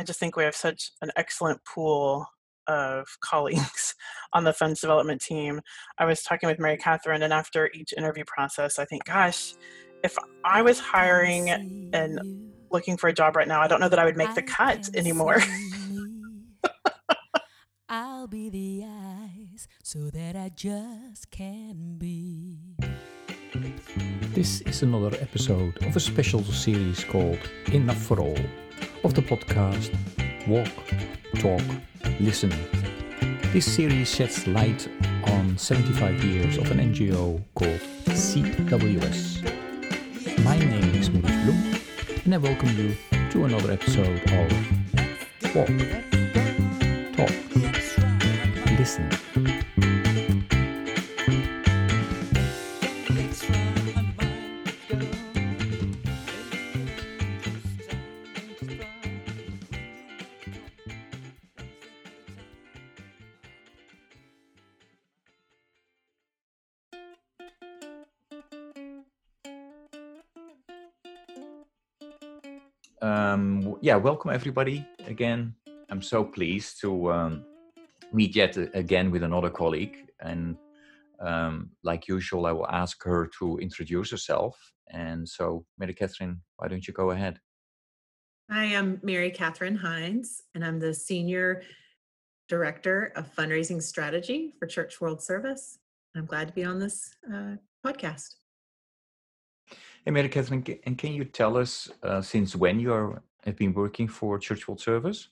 I just think we have such an excellent pool of colleagues on the funds development team. I was talking with Mary Catherine, and after each interview process, I think, gosh, if I was hiring and looking for a job right now, I don't know that I would make the cut anymore. I'll be the eyes so that I just can be. This is another episode of a special series called Enough for All of the podcast Walk, Talk, Listen. This series sheds light on 75 years of an NGO called CWS. My name is Maurice Bloem and I welcome you to another episode of Walk, Talk, Listen. Welcome everybody again. I'm so pleased to um, meet yet again with another colleague. And um, like usual, I will ask her to introduce herself. And so, Mary Catherine, why don't you go ahead? Hi, I'm Mary Catherine Hines, and I'm the Senior Director of Fundraising Strategy for Church World Service. I'm glad to be on this uh, podcast. Hey, Mary Catherine, and can you tell us uh, since when you are, have been working for Church World Service?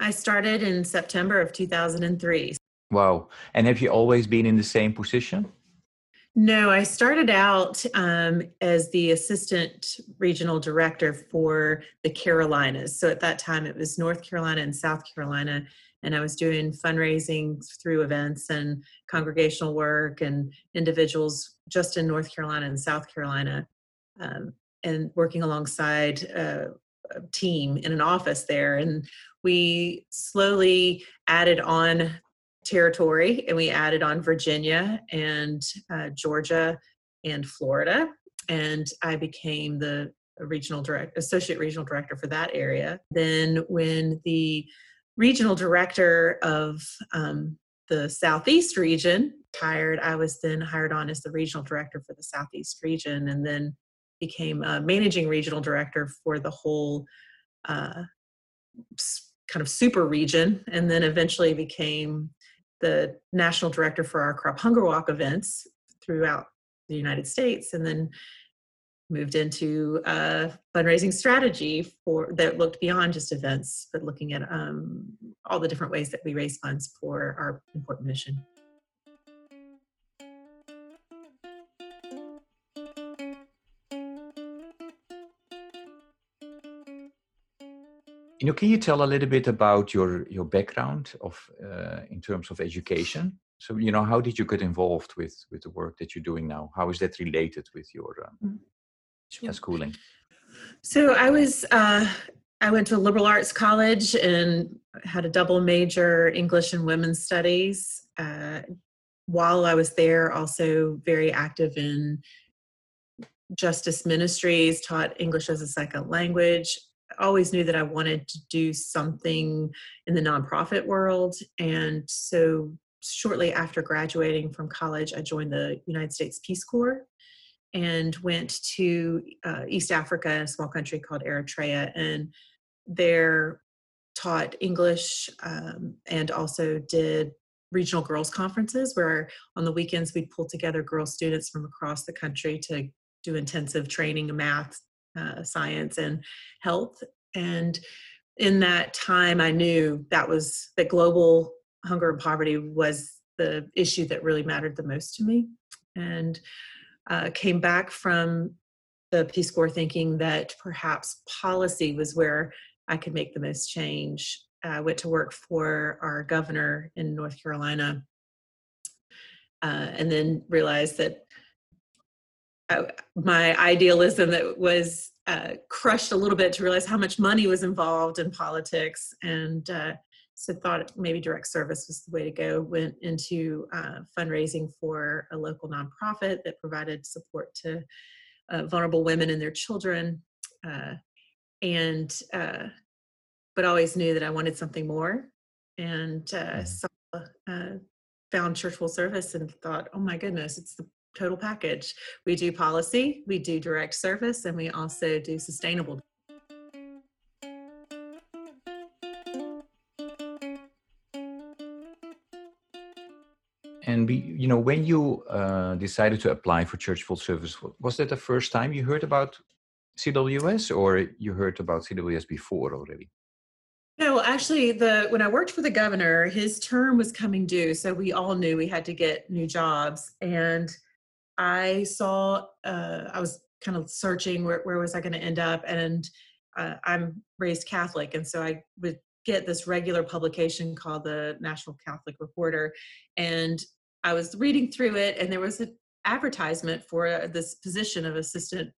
I started in September of 2003. Wow. And have you always been in the same position? No, I started out um, as the assistant regional director for the Carolinas. So at that time, it was North Carolina and South Carolina and I was doing fundraising through events and congregational work and individuals just in North Carolina and South Carolina, um, and working alongside a team in an office there. And we slowly added on territory, and we added on Virginia and uh, Georgia and Florida. And I became the regional direct associate regional director for that area. Then when the regional director of um, the Southeast region. Hired, I was then hired on as the regional director for the Southeast region, and then became a managing regional director for the whole uh, kind of super region, and then eventually became the national director for our Crop Hunger Walk events throughout the United States, and then moved into a fundraising strategy for that looked beyond just events, but looking at um, all the different ways that we raise funds for our important mission. You know, can you tell a little bit about your your background of uh, in terms of education? So, you know, how did you get involved with with the work that you're doing now? How is that related with your um, mm-hmm sure. schooling? So I was uh, I went to liberal arts college and had a double major English and women's studies. Uh, while I was there, also very active in justice ministries, taught English as a second language. Always knew that I wanted to do something in the nonprofit world. And so shortly after graduating from college, I joined the United States Peace Corps and went to uh, East Africa, a small country called Eritrea, and there taught English um, and also did regional girls conferences where on the weekends we'd pull together girl students from across the country to do intensive training in math, uh, science, and health. And in that time, I knew that was that global hunger and poverty was the issue that really mattered the most to me. And uh, came back from the Peace Corps thinking that perhaps policy was where I could make the most change. I went to work for our governor in North Carolina uh, and then realized that I, my idealism that was uh, crushed a little bit to realize how much money was involved in politics and uh, so thought maybe direct service was the way to go went into uh, fundraising for a local nonprofit that provided support to uh, vulnerable women and their children uh, and uh, but always knew that I wanted something more. And uh, Mhm. saw, uh, found Church World Service and thought, oh my goodness, it's the total package. We do policy, we do direct service, and we also do sustainable. And we, you know, when you uh, decided to apply for Church World Service, was that the first time you heard about CWS, or you heard about CWS before already? No, actually, the when I worked for the governor, his term was coming due, so we all knew we had to get new jobs. And I saw, uh, I was kind of searching where, where was I going to end up, and uh, I'm raised Catholic, and so I would get this regular publication called the National Catholic Reporter, and I was reading through it, and there was an advertisement for uh, this position of assistant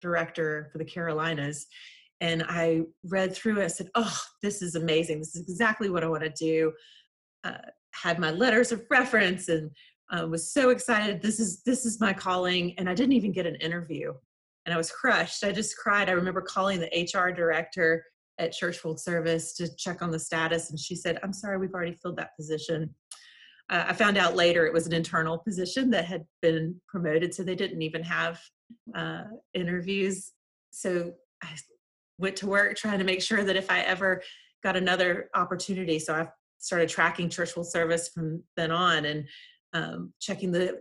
director for the Carolinas and I read through it. I said, "Oh, this is amazing! This is exactly what I want to do." Uh, had my letters of reference and uh, was so excited. This is this is my calling, and I didn't even get an interview, and I was crushed. I just cried. I remember calling the HR director at Church Service to check on the status, and she said, "I'm sorry, we've already filled that position." Uh, I found out later it was an internal position that had been promoted, so they didn't even have uh, interviews. So I went to work trying to make sure that if I ever got another opportunity, so I started tracking church world service from then on and um, checking the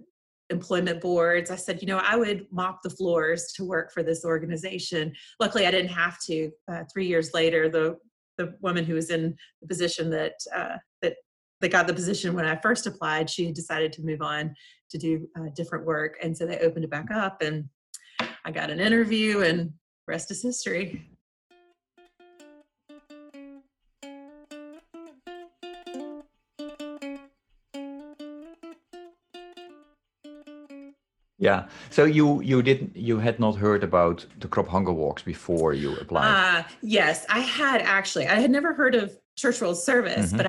employment boards. I said, you know, I would mop the floors to work for this organization. Luckily, I didn't have to. Uh, three years later, the the woman who was in the position that uh, that that got the position when I first applied, she decided to move on to do uh, different work, and so they opened it back up, and I got an interview, and rest is history. Yeah. So you you didn't you had not heard about the crop hunger walks before you applied. Ah, yes, I had actually. I had never heard of Church World Service, Mhm. but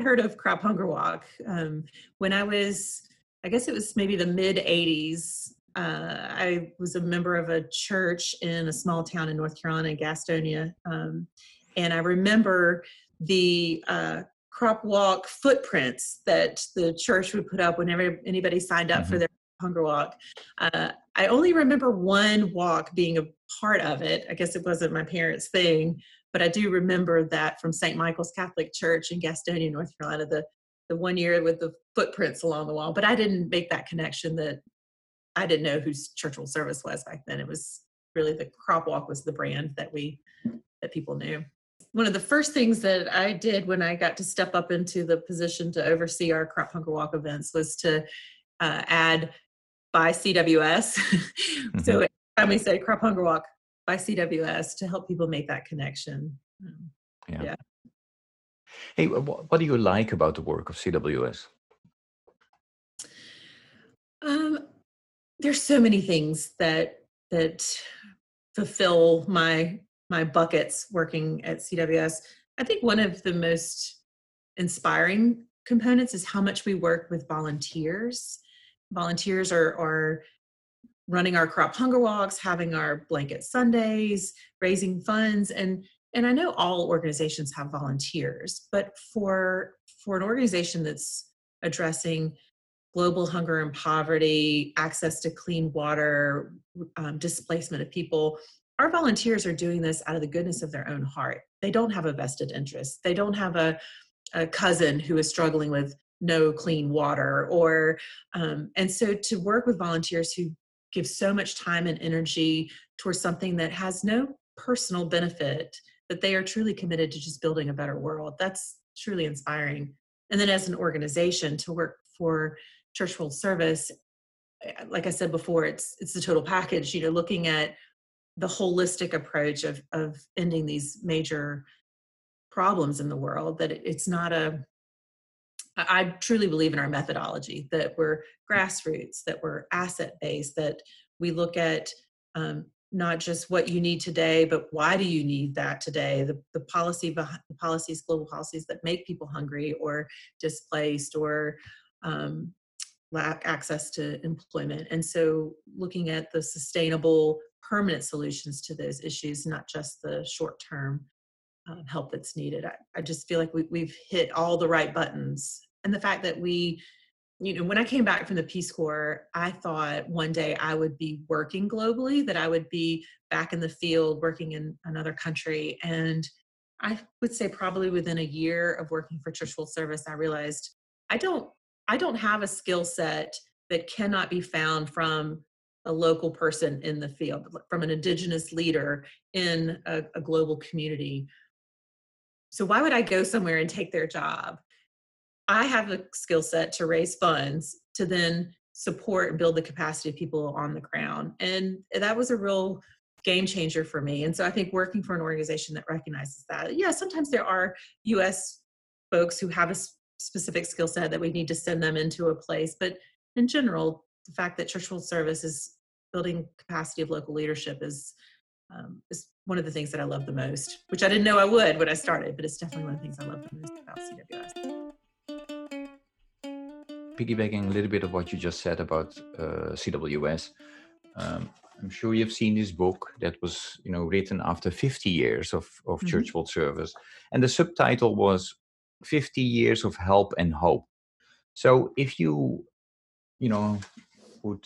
I heard of Crop Hunger Walk um, when I was. I guess it was maybe the mid '80s. Uh, I was a member of a church in a small town in North Carolina, Gastonia, um, and I remember the uh, crop walk footprints that the church would put up whenever anybody signed up for Mhm. their hunger walk. Uh, I only remember one walk being a part of it. I guess it wasn't my parents' thing, but I do remember that from St. Michael's Catholic Church in Gastonia, North Carolina, the the one year with the footprints along the wall. But I didn't make that connection that I didn't know whose Church World Service was back then. It was really the crop walk was the brand that we that people knew. One of the first things that I did when I got to step up into the position to oversee our crop hunger walk events was to uh, add by CWS. so every time we say crop hunger walk by CWS to help people make that connection. Um, yeah. yeah. Hey, wh- what do you like about the work of CWS? Um, there's so many things that that fulfill my my buckets working at CWS. I think one of the most inspiring components is how much we work with volunteers. Volunteers are are running our crop hunger walks, having our blanket Sundays, raising funds, and and I know all organizations have volunteers, but for for an organization that's addressing global hunger and poverty, access to clean water, um, displacement of people. Our volunteers are doing this out of the goodness of their own heart. They don't have a vested interest. They don't have a, a cousin who is struggling with no clean water, or um, and so to work with volunteers who give so much time and energy towards something that has no personal benefit, that they are truly committed to just building a better world. That's truly inspiring. And then as an organization to work for church world service like i said before it's it's the total package you know looking at the holistic approach of of ending these major problems in the world that it's not a I truly believe in our methodology that we're grassroots, that we're asset based, that we look at um, not just what you need today, but why do you need that today? The, the policy behind policies, global policies that make people hungry or displaced or um, lack access to employment. And so looking at the sustainable permanent solutions to those issues, not just the short term um, help that's needed. I, I just feel like we, we've hit all the right buttons. And the fact that we, you know, when I came back from the Peace Corps, I thought one day I would be working globally, that I would be back in the field working in another country. And I would say probably within a year of working for Church Service, I realized I don't I don't have a skill set that cannot be found from a local person in the field, from an indigenous leader in a, a global community. So why would I go somewhere and take their job? I have a skill set to raise funds to then support and build the capacity of people on the ground. And that was a real game changer for me. And so I think working for an organization that recognizes that, yeah, sometimes there are US folks who have a specific skill set that we need to send them into a place. But in general, the fact that church world service is building capacity of local leadership is um, is one of the things that I love the most, which I didn't know I would when I started, but it's definitely one of the things I love the most about CWS. Piggybacking a little bit of what you just said about uh, CWS, um, I'm sure you've seen this book that was, you know, written after 50 years of, of mm-hmm. church world service, and the subtitle was 50 years of help and hope. So if you, you know, would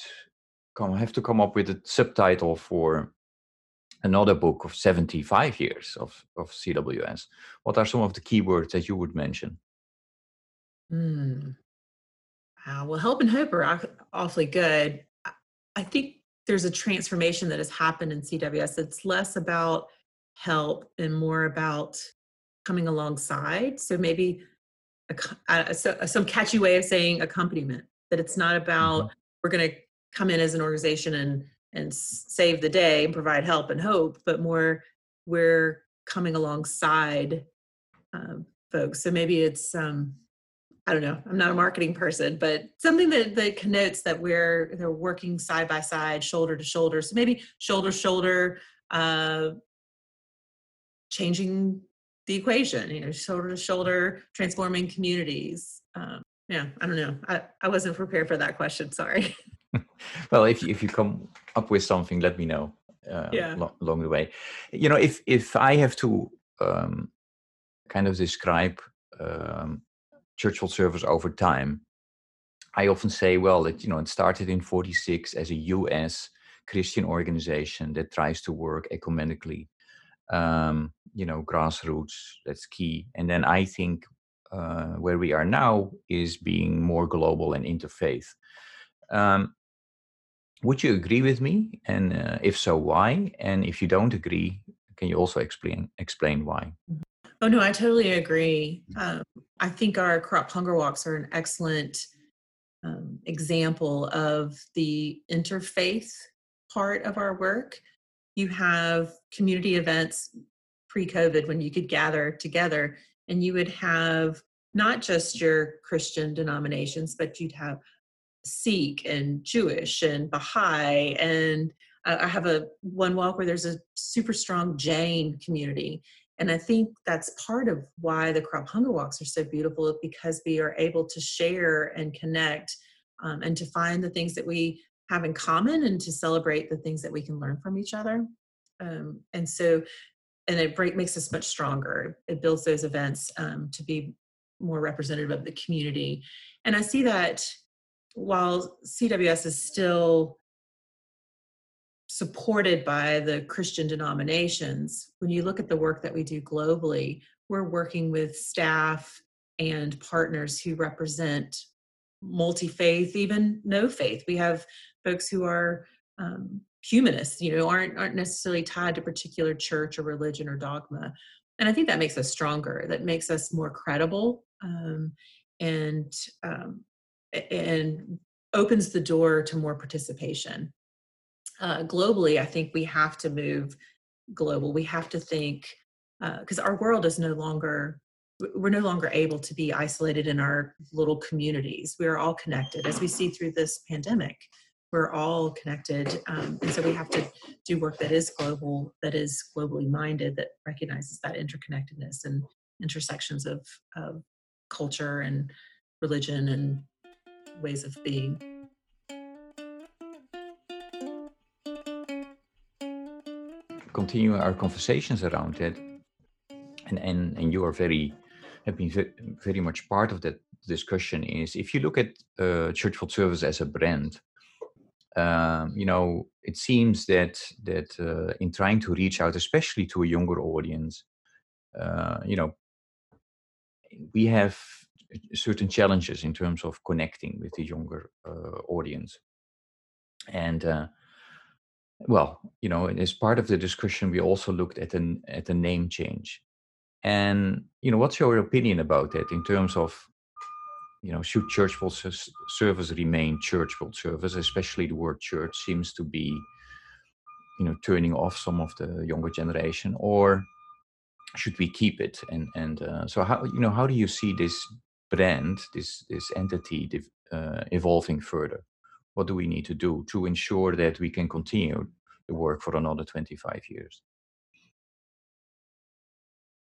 come have to come up with a subtitle for another book of 75 years of, of CWS, what are some of the keywords that you would mention? Hmm. Uh, well, help and hope are awfully good. I think there's a transformation that has happened in CWS. It's less about help and more about coming alongside. So maybe a, a, a, some catchy way of saying accompaniment. That it's not about mm-hmm. we're going to come in as an organization and and save the day and provide help and hope, but more we're coming alongside um, folks. So maybe it's um, I don't know. I'm not a marketing person, but something that that connotes that we're they're working side by side, shoulder to shoulder. So maybe shoulder shoulder, uh, changing the equation. You know, shoulder to shoulder, transforming communities. Um, yeah, I don't know. I, I wasn't prepared for that question. Sorry. well, if you, if you come up with something, let me know. Uh, yeah. Lo- along the way, you know, if if I have to um, kind of describe um, church world service over time, I often say, well, it you know, it started in '46 as a U.S. Christian organization that tries to work ecumenically. Um, you know, grassroots. That's key. And then I think uh, where we are now is being more global and interfaith. Um, would you agree with me? And uh, if so, why? And if you don't agree, can you also explain explain why? Oh no, I totally agree. Um, I think our crop hunger walks are an excellent um, example of the interfaith part of our work. You have community events pre-COVID when you could gather together, and you would have not just your Christian denominations, but you'd have Sikh and Jewish and Baha'i and I have a one walk where there's a super strong Jain community. And I think that's part of why the crop hunger walks are so beautiful because we are able to share and connect um, and to find the things that we have in common and to celebrate the things that we can learn from each other. Um, and so, and it break, makes us much stronger. It builds those events um, to be more representative of the community. And I see that while CWS is still supported by the Christian denominations, when you look at the work that we do globally, we're working with staff and partners who represent multi faith, even no faith. We have folks who are um, humanists, you know, aren't aren't necessarily tied to particular church or religion or dogma, and I think that makes us stronger. That makes us more credible, um, and um, and opens the door to more participation. Uh, globally, I think we have to move global. We have to think because uh, our world is no longer we're no longer able to be isolated in our little communities. We are all connected, as we see through this pandemic. We're all connected, um, and so we have to do work that is global, that is globally minded, that recognizes that interconnectedness and intersections of, of culture and religion and ways of being. Continue our conversations around it. and and and you are very have been very much part of that discussion is if you look at uh, church world service as a brand um, you know it seems that that uh, in trying to reach out especially to a younger audience uh, you know we have certain challenges in terms of connecting with the younger uh, audience and uh, well you know as part of the discussion we also looked at an at a name change. And you know what's your opinion about that in terms of you know should church world service remain church world service? Especially the word church seems to be you know turning off some of the younger generation or should we keep it? And and uh, so how you know how do you see this brand this this entity uh, evolving further what do we need to do to ensure that we can continue the work for another 25 years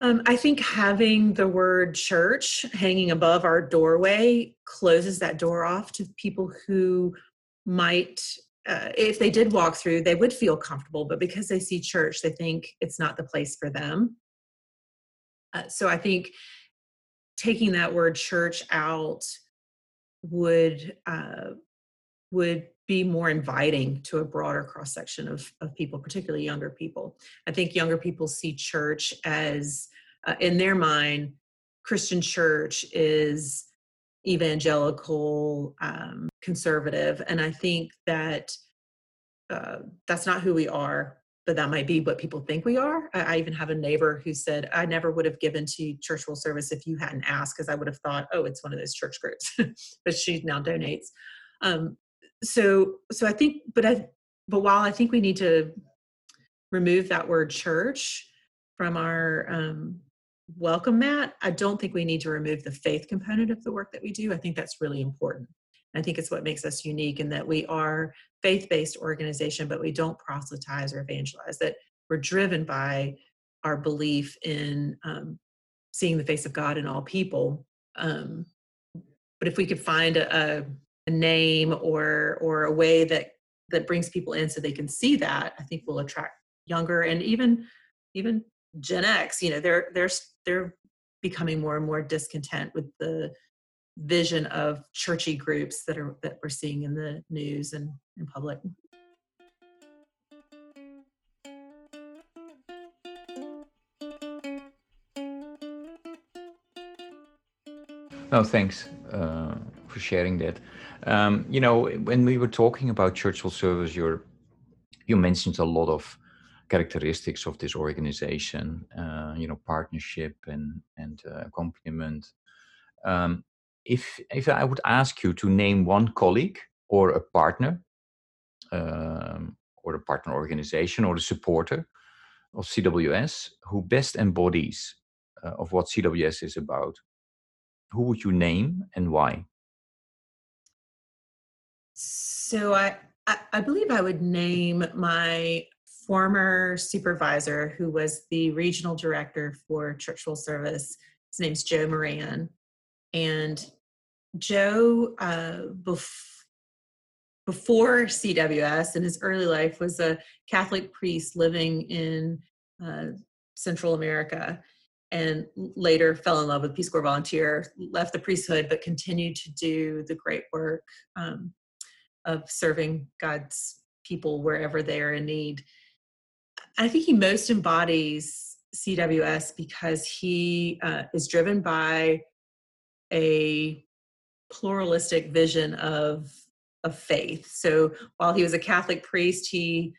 um, I think having the word church hanging above our doorway closes that door off to people who might, uh, if they did walk through, they would feel comfortable, but because they see church, they think it's not the place for them. Uh, so I think taking that word church out would uh, would be more inviting to a broader cross section of, of people, particularly younger people. I think younger people see church as, uh, in their mind, Christian church is evangelical, um, conservative, and I think that uh, that's not who we are but that might be what people think we are. I, even have a neighbor who said, I never would have given to church world service if you hadn't asked, because I would have thought, oh, it's one of those church groups. but she now donates. Um, so, so I think, but I, but while I think we need to remove that word church from our um, welcome mat, I don't think we need to remove the faith component of the work that we do. I think that's really important. I think it's what makes us unique in that we are faith-based organization, but we don't proselytize or evangelize. That we're driven by our belief in um, seeing the face of God in all people. Um, but if we could find a, a name or or a way that that brings people in so they can see that, I think we'll attract younger and even even Gen X. You know, they're they're they're becoming more and more discontent with the vision of churchy groups that are that we're seeing in the news and in public. No, thanks uh, for sharing that. Um, you know, when we were talking about church world service, you you mentioned a lot of characteristics of this organization. Uh, you know, partnership and and uh, accompaniment. Um, if if I would ask you to name one colleague or a partner, um, or a partner organization or a supporter of CWS who best embodies uh, of what CWS is about, who would you name and why? So I, I, I believe I would name my former supervisor who was the regional director for Church World Service. His name's Joe Moran. And Joe, uh, bef- before CWS in his early life, was a Catholic priest living in uh, Central America and later fell in love with Peace Corps volunteer, left the priesthood, but continued to do the great work um, of serving God's people wherever they are in need. I think he most embodies CWS because he uh, is driven by a pluralistic vision of of faith. So while he was a Catholic priest, he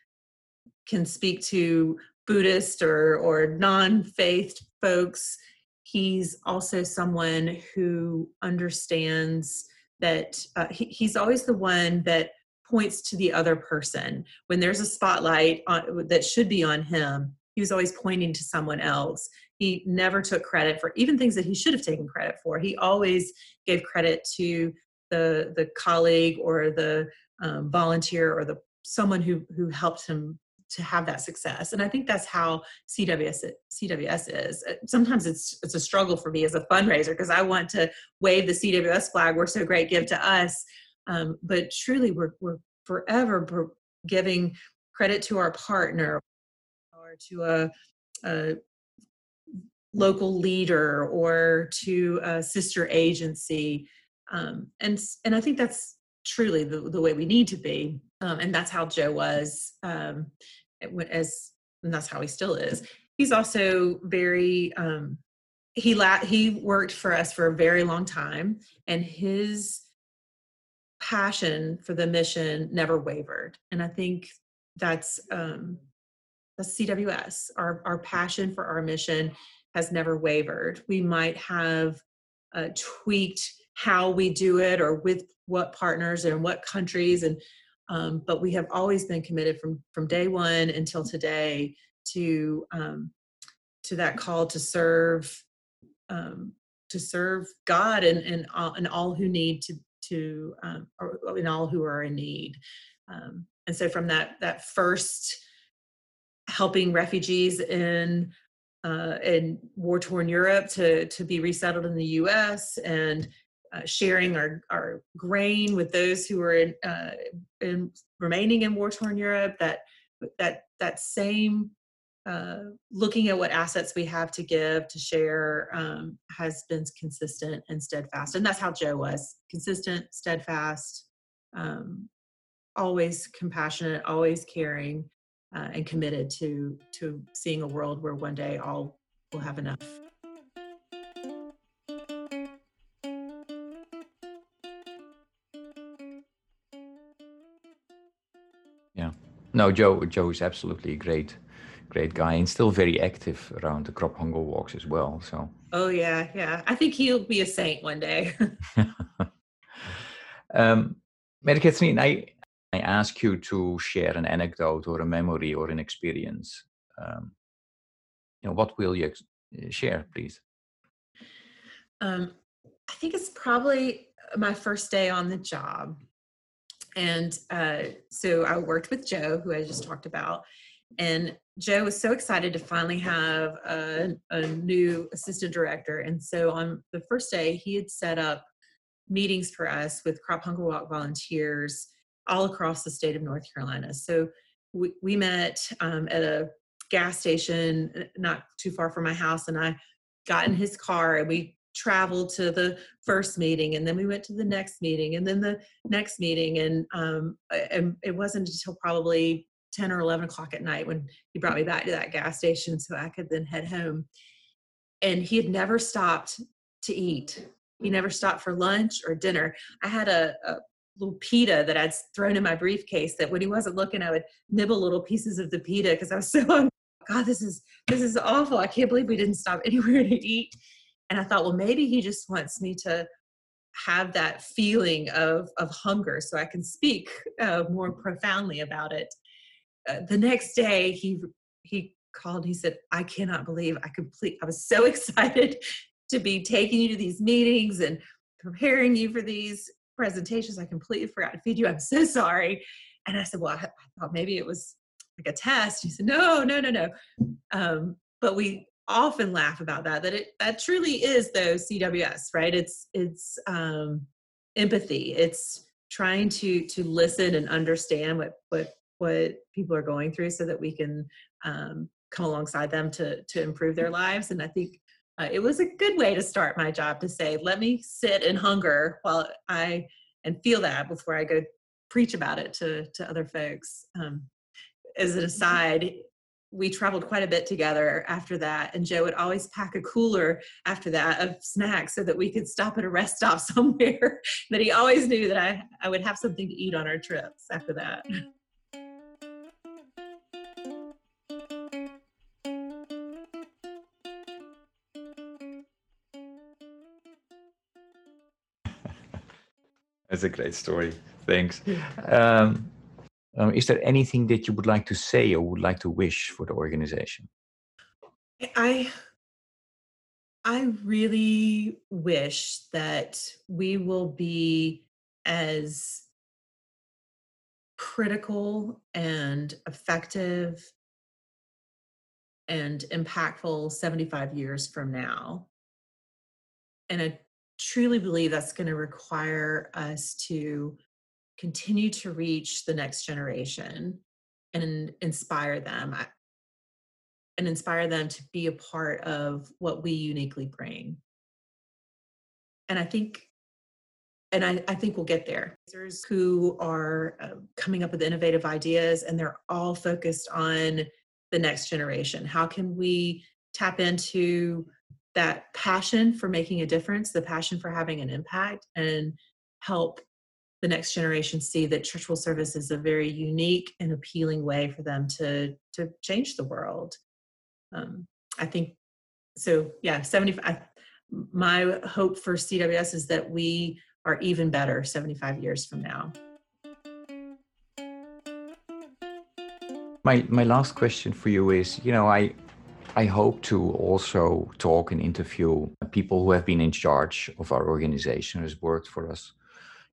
can speak to Buddhist or or non-faith folks. He's also someone who understands that uh, he, he's always the one that points to the other person. When there's a spotlight on, that should be on him he was always pointing to someone else. He never took credit for even things that he should have taken credit for. He always gave credit to the the colleague or the um, volunteer or the someone who who helped him to have that success and i think that's how cws cws is. Uh, sometimes it's it's a struggle for me as a fundraiser because i want to wave the cws flag we're so great give to us. Um, but truly we're we're forever giving credit to our partner or to a, a local leader or to a sister agency. Um, and and i think that's truly the, the way we need to be. Um, and that's how joe was um, as and that's how he still is. He's also very um, he la- he worked for us for a very long time and his passion for the mission never wavered. And i think that's um that's cws our our passion for our mission has never wavered. We might have uh, tweaked how we do it or with what partners and what countries and um, but we have always been committed from from day one until today to um, to that call to serve um, to serve God and and all, and all who need to to um, or in all who are in need. Um, and so from that that first helping refugees in uh, in war torn Europe to to be resettled in the U.S. and uh, sharing our, our grain with those who are in, uh, in remaining in war torn Europe. That that that same uh, looking at what assets we have to give to share um, has been consistent and steadfast and that's how joe was consistent steadfast um, always compassionate always caring uh, and committed to to seeing a world where one day all will have enough no joe joe is absolutely a great great guy and still very active around the crop hunger walks as well. So. Oh yeah, yeah. I think he'll be a saint one day. um, Mary Catherine, I I ask you to share an anecdote or a memory or an experience. Um, you know, what will you ex- share, please? Um, I think it's probably my first day on the job. And uh, so I worked with Joe, who I just talked about, and Joe was so excited to finally have a, a, new assistant director. And so on the first day, he had set up meetings for us with Crop Hunger Walk volunteers all across the state of North Carolina. So we, we met um, at a gas station not too far from my house, and I got in his car and we traveled to the first meeting and then we went to the next meeting and then the next meeting and um, and it wasn't until probably 10 or 11 o'clock at night when he brought me back to that gas station so I could then head home. And he had never stopped to eat. He never stopped for lunch or dinner. I had a, a little pita that I'd thrown in my briefcase that when he wasn't looking, I would nibble little pieces of the pita because I was so hungry. God, this is this is awful. I can't believe we didn't stop anywhere to eat. And I thought, well, maybe he just wants me to have that feeling of of hunger so I can speak uh, more profoundly about it. Uh, the next day he he called he said i cannot believe i complete i was so excited to be taking you to these meetings and preparing you for these presentations. I completely forgot to feed you. I'm so sorry. And i said well i, I thought maybe it was like a test. He said no no no no. Um, but we often laugh about that that it that truly is though cws right? It's it's um, empathy. It's trying to to listen and understand what what what people are going through so that we can um, come alongside them to to improve their lives. And i think uh, it was a good way to start my job to say let me sit in hunger while i and feel that before i go preach about it to to other folks. Um, as an aside we traveled quite a bit together after that and joe would always pack a cooler after that of snacks so that we could stop at a rest stop somewhere that he always knew that i i would have something to eat on our trips after that That's a great story. Thanks. Um, um, is there anything that you would like to say or would like to wish for the organization? I I really wish that we will be as critical and effective and impactful 75 years from now. And I truly believe that's going to require us to continue to reach the next generation and inspire them. And inspire them to be a part of what we uniquely bring. And I think and I, I, think we'll get there. Who are uh, coming up with innovative ideas, and they're all focused on the next generation. How can we tap into that passion for making a difference, the passion for having an impact, and help the next generation see that church world service is a very unique and appealing way for them to to change the world. Um, I think so. Yeah, seventy five. My hope for CWS is that we are even better 75 years from now. My my last question for you is, you know, I I hope to also talk and interview people who have been in charge of our organization, who has worked for us,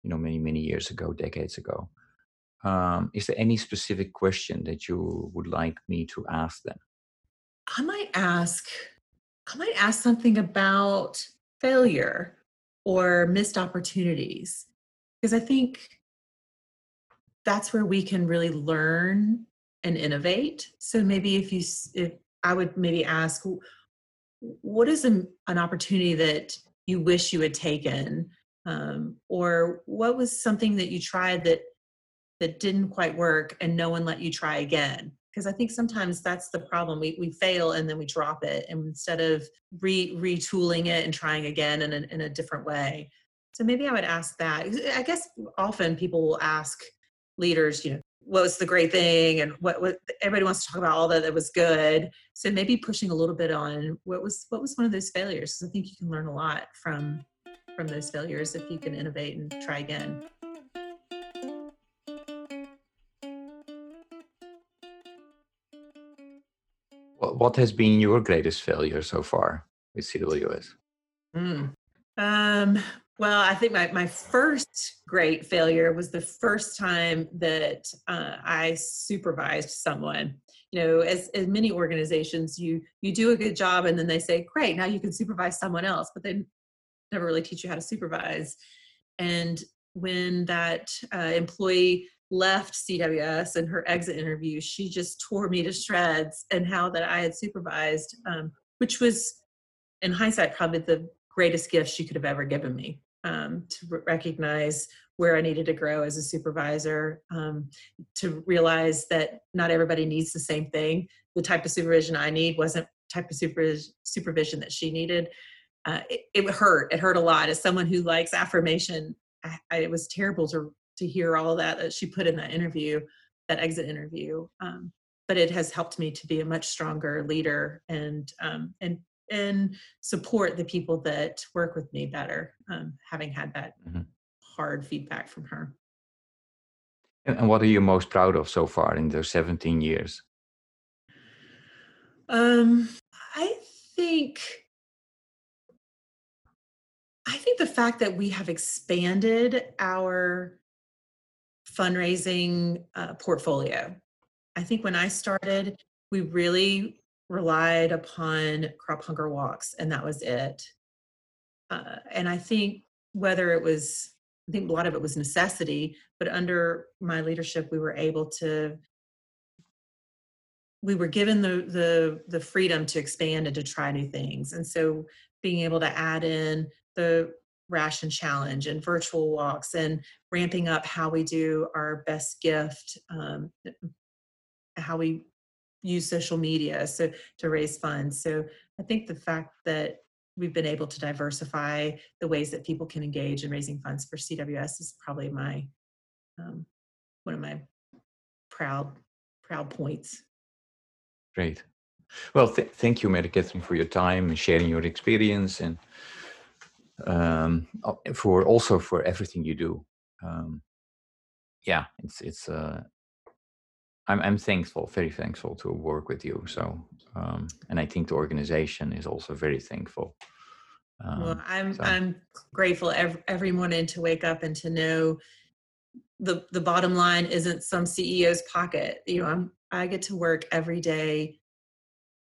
you know, many many years ago, decades ago. Um, is there any specific question that you would like me to ask them? I might ask. I might ask something about failure or missed opportunities because i think that's where we can really learn and innovate so maybe if you if i would maybe ask what is an, an opportunity that you wish you had taken um, or what was something that you tried that that didn't quite work and no one let you try again because I think sometimes that's the problem. We we fail and then we drop it and instead of re retooling it and trying again in a, in a different way. So maybe I would ask that. I guess often people will ask leaders, you know, what was the great thing and what, what everybody wants to talk about all that that was good. So maybe pushing a little bit on what was what was one of those failures. Because I think you can learn a lot from from those failures if you can innovate and try again. what has been your greatest failure so far with CWS? Mm. Um, well, I think my, my first great failure was the first time that uh, I supervised someone. You know, as, as many organizations, you you do a good job, and then they say, "Great, now you can supervise someone else," but they never really teach you how to supervise. And when that uh, employee left CWS and her exit interview, she just tore me to shreds and how that I had supervised, um, which was in hindsight probably the greatest gift she could have ever given me um, to recognize where I needed to grow as a supervisor, um, to realize that not everybody needs the same thing. The type of supervision I need wasn't type of supervision, supervision that she needed. Uh, it, it hurt. It hurt a lot. As someone who likes affirmation, I, I, it was terrible to to hear all that that she put in that interview, that exit interview. Um, but it has helped me to be a much stronger leader and um, and and support the people that work with me better, um, having had that mm-hmm. hard feedback from her. And what are you most proud of so far in those 17 years? Um, I think I think the fact that we have expanded our fundraising uh, portfolio. I think when I started, we really relied upon crop hunger walks, and that was it. Uh, and I think whether it was, I think a lot of it was necessity, but under my leadership, we were able to. We were given the the the freedom to expand and to try new things, and so being able to add in the ration challenge and virtual walks and ramping up how we do our best gift um, how we use social media so to raise funds. So i think the fact that we've been able to diversify the ways that people can engage in raising funds for cws is probably my um, one of my proud proud points. Great. Well th- thank you mary catherine for your time and sharing your experience and um, for also for everything you do. Um, yeah, it's it's. Uh, I'm I'm thankful, very thankful to work with you. So, um, and I think the organization is also very thankful. well, um, I'm so. I'm grateful every, every morning to wake up and to know the the bottom line isn't some CEO's pocket. You know, I'm I get to work every day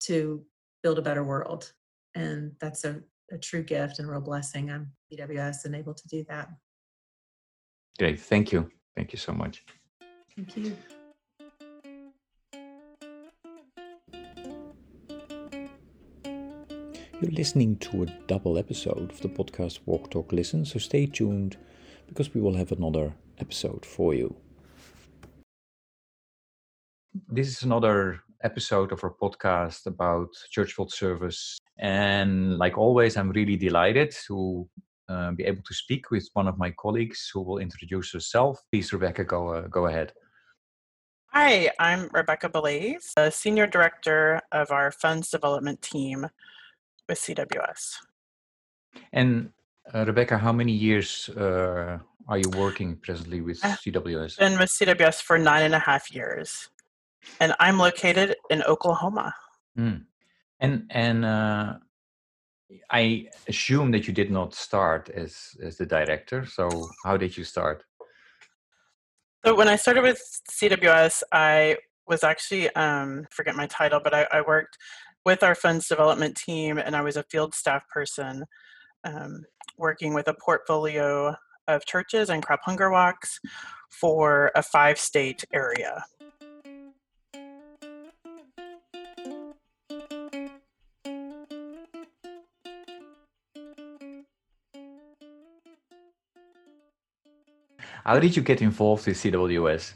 to build a better world, and that's a a true gift and a real blessing. I'm CWS and able to do that. Great. Thank you. Thank you so much. Thank you. You're listening to a double episode of the podcast Walk Talk Listen, so stay tuned because we will have another episode for you. This is another episode of our podcast about Church World Service. And like always, I'm really delighted to uh, be able to speak with one of my colleagues who will introduce herself. Please, Rebecca, go, uh, go ahead. Hi, I'm Rebecca Belaise, the Senior Director of our Funds Development Team with CWS. And uh, Rebecca, how many years uh, are you working presently with CWS? I've been with CWS for nine and a half years, and I'm located in Oklahoma. Mm. And and uh, I assume that you did not start as as the director. So how did you start? So when I started with CWS, I was actually um, forget my title, but I, I worked with our funds development team, and I was a field staff person um, working with a portfolio of churches and crop hunger walks for a five state area. How did you get involved with CWS?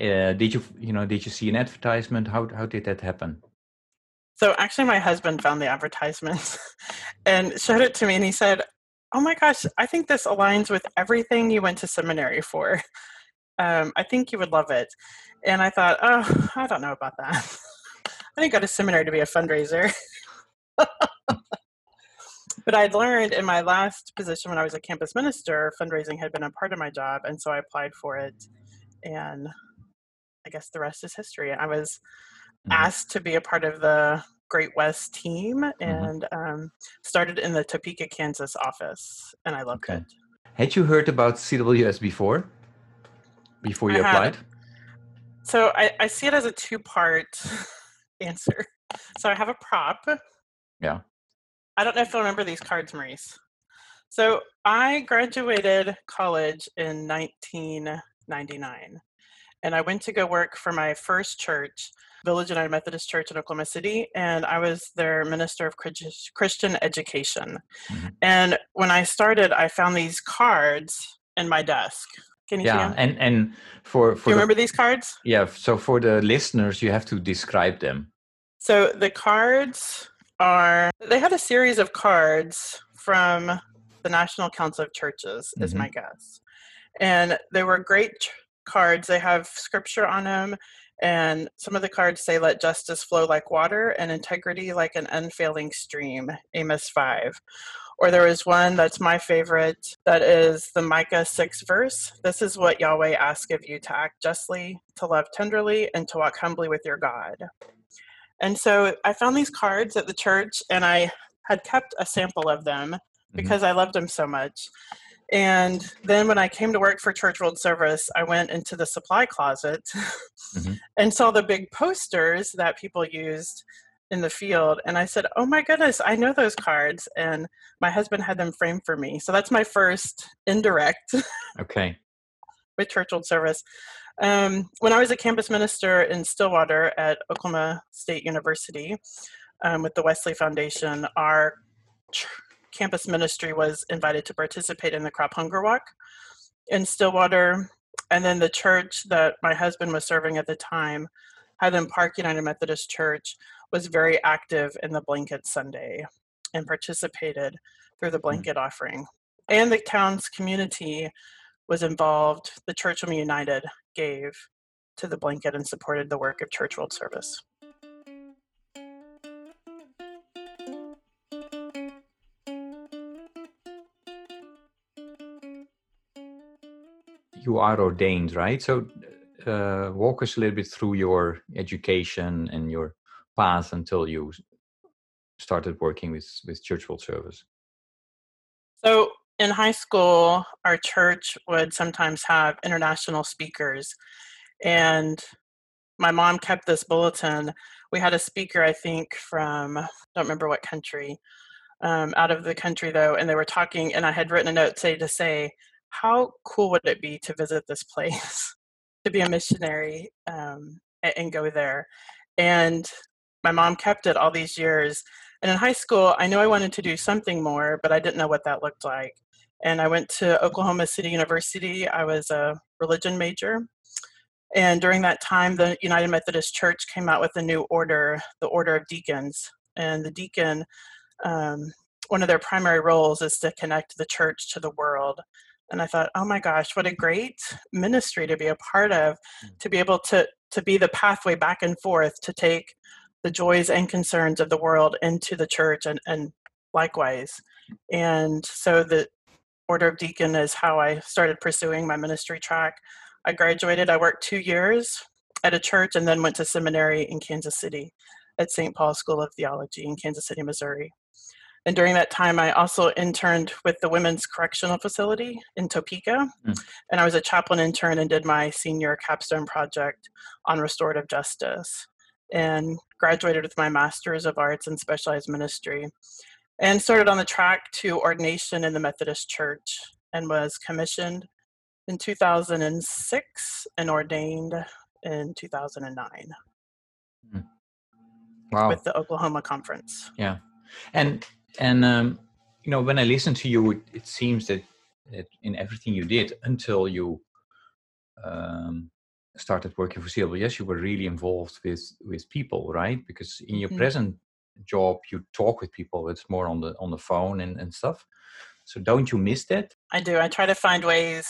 Uh, did you, you know, did you see an advertisement? How how did that happen? So actually, my husband found the advertisements and showed it to me, and he said, "Oh my gosh, I think this aligns with everything you went to seminary for. Um, I think you would love it." And I thought, "Oh, I don't know about that. I didn't go to seminary to be a fundraiser." but I'd learned in my last position when I was a campus minister, fundraising had been a part of my job, and so I applied for it, and I guess the rest is history. I was mm-hmm. asked to be a part of the Great West team mm-hmm. and um, started in the Topeka, Kansas office, and I loved okay. it. Had you heard about CWS before? Before you I applied? Had. So I, I see it as a two part answer. So I have a prop. Yeah. I don't know if you'll remember these cards, Maurice. So I graduated college in 1999, and I went to go work for my first church, Village United Methodist Church in Oklahoma City, and I was their minister of Christian education. Mm-hmm. And when I started, I found these cards in my desk. Can you yeah, and and for for Do you the, remember these cards? Yeah. So for the listeners, you have to describe them. So the cards are they had a series of cards from the National Council of Churches, mm-hmm. is my guess, and they were great cards. They have scripture on them, and some of the cards say, Let justice flow like water and integrity like an unfailing stream, Amos 5. Or there is one that's my favorite that is the Micah 6 verse. This is what Yahweh asks of you to act justly, to love tenderly, and to walk humbly with your God. And so I found these cards at the church and I had kept a sample of them mm-hmm. because mm-hmm. I loved them so much. And then when I came to work for Church World Service, I went into the supply closet mm-hmm. and saw the big posters that people used in the field. And I said, Oh my goodness, I know those cards. And my husband had them framed for me. So that's my first indirect. Okay. with Church World Service. Um, when I was a campus minister in Stillwater at Oklahoma State University um, with the Wesley Foundation, our campus ministry was invited to participate in the crop hunger walk in Stillwater. And then the church that my husband was serving at the time, Highland Park United Methodist Church, was very active in the Blanket Sunday and participated through the hmm. blanket offering. And the town's community was involved. The Church of United gave to the blanket and supported the work of Church World Service. you are ordained, right? So uh, walk us a little bit through your education and your path until you started working with with church world service. So in high school, our church would sometimes have international speakers, and my mom kept this bulletin. We had a speaker, I think, from I don't remember what country, um, out of the country though, and they were talking, and I had written a note say to say how cool would it be to visit this place, to be a missionary um, and, and go there? And my mom kept it all these years And in high school, I knew I wanted to do something more, but I didn't know what that looked like. And I went to Oklahoma City University. I was a religion major. And during that time, the United Methodist Church came out with a new order, the Order of Deacons. And the deacon, um, one of their primary roles is to connect the church to the world. And I thought, oh my gosh, what a great ministry to be a part of, mm. to be able to to be the pathway back and forth to take the joys and concerns of the world into the church and, and likewise. And so the Order of Deacon is how I started pursuing my ministry track. I graduated, I worked two years at a church and then went to seminary in Kansas City at St. Paul School of Theology in Kansas City, Missouri. And during that time, I also interned with the Women's Correctional Facility in Topeka. Mm. And I was a chaplain intern and did my senior capstone project on restorative justice and graduated with my Master's of Arts in Specialized Ministry and started on the track to ordination in the Methodist Church and was commissioned in 2006 and ordained in 2009 hmm. wow. with the Oklahoma Conference. Yeah. And and um, you know when I listen to you, it, it seems that, that in everything you did until you um, started working for CWS, you were really involved with with people, right? Because in your mm-hmm. present job, you talk with people. It's more on the on the phone and, and stuff. So don't you miss that? I do. I try to find ways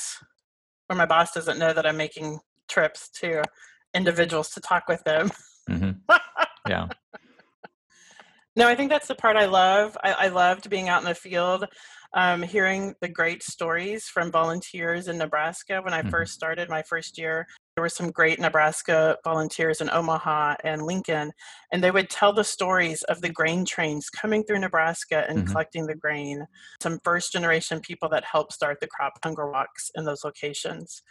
where my boss doesn't know that I'm making trips to individuals to talk with them. Mm-hmm. Yeah. no, I think that's the part I love. I, I loved being out in the field um, hearing the great stories from volunteers in Nebraska. When I mm-hmm. first started my first year, there were some great Nebraska volunteers in Omaha and Lincoln, and they would tell the stories of the grain trains coming through Nebraska and mm-hmm. collecting the grain. Some first generation people that helped start the crop hunger walks in those locations.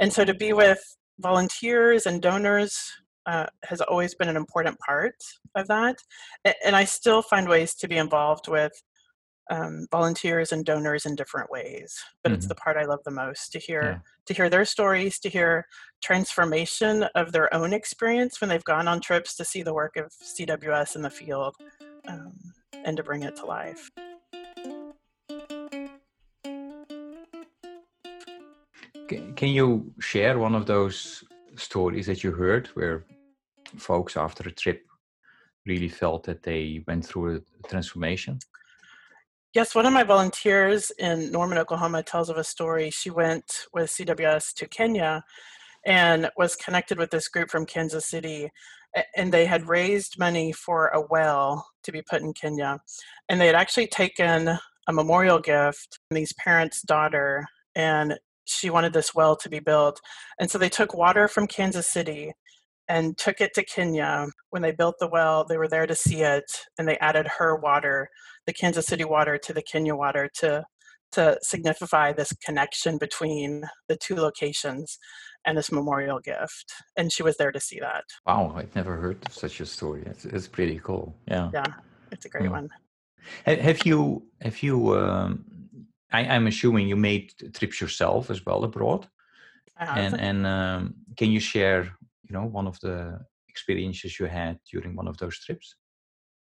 And so to be with volunteers and donors uh, has always been an important part of that. And I still find ways to be involved with um, volunteers and donors in different ways but mm-hmm. it's the part i love the most to hear yeah. to hear their stories to hear transformation of their own experience when they've gone on trips to see the work of cws in the field um, and to bring it to life can you share one of those stories that you heard where folks after a trip really felt that they went through a transformation Yes, one of my volunteers in Norman, Oklahoma tells of a story. She went with CWS to Kenya and was connected with this group from Kansas City. And they had raised money for a well to be put in Kenya. And they had actually taken a memorial gift from these parents' daughter, and she wanted this well to be built. And so they took water from Kansas City and took it to Kenya. When they built the well, they were there to see it, and they added her water, the Kansas City water, to the Kenya water to to signify this connection between the two locations and this memorial gift. And she was there to see that. Wow, I've never heard of such a story. It's, it's pretty cool. Yeah. Yeah, it's a great mm. one. Have you, have you, um, I, am assuming you made trips yourself as well abroad. And, and um, can you share you know one of the experiences you had during one of those trips?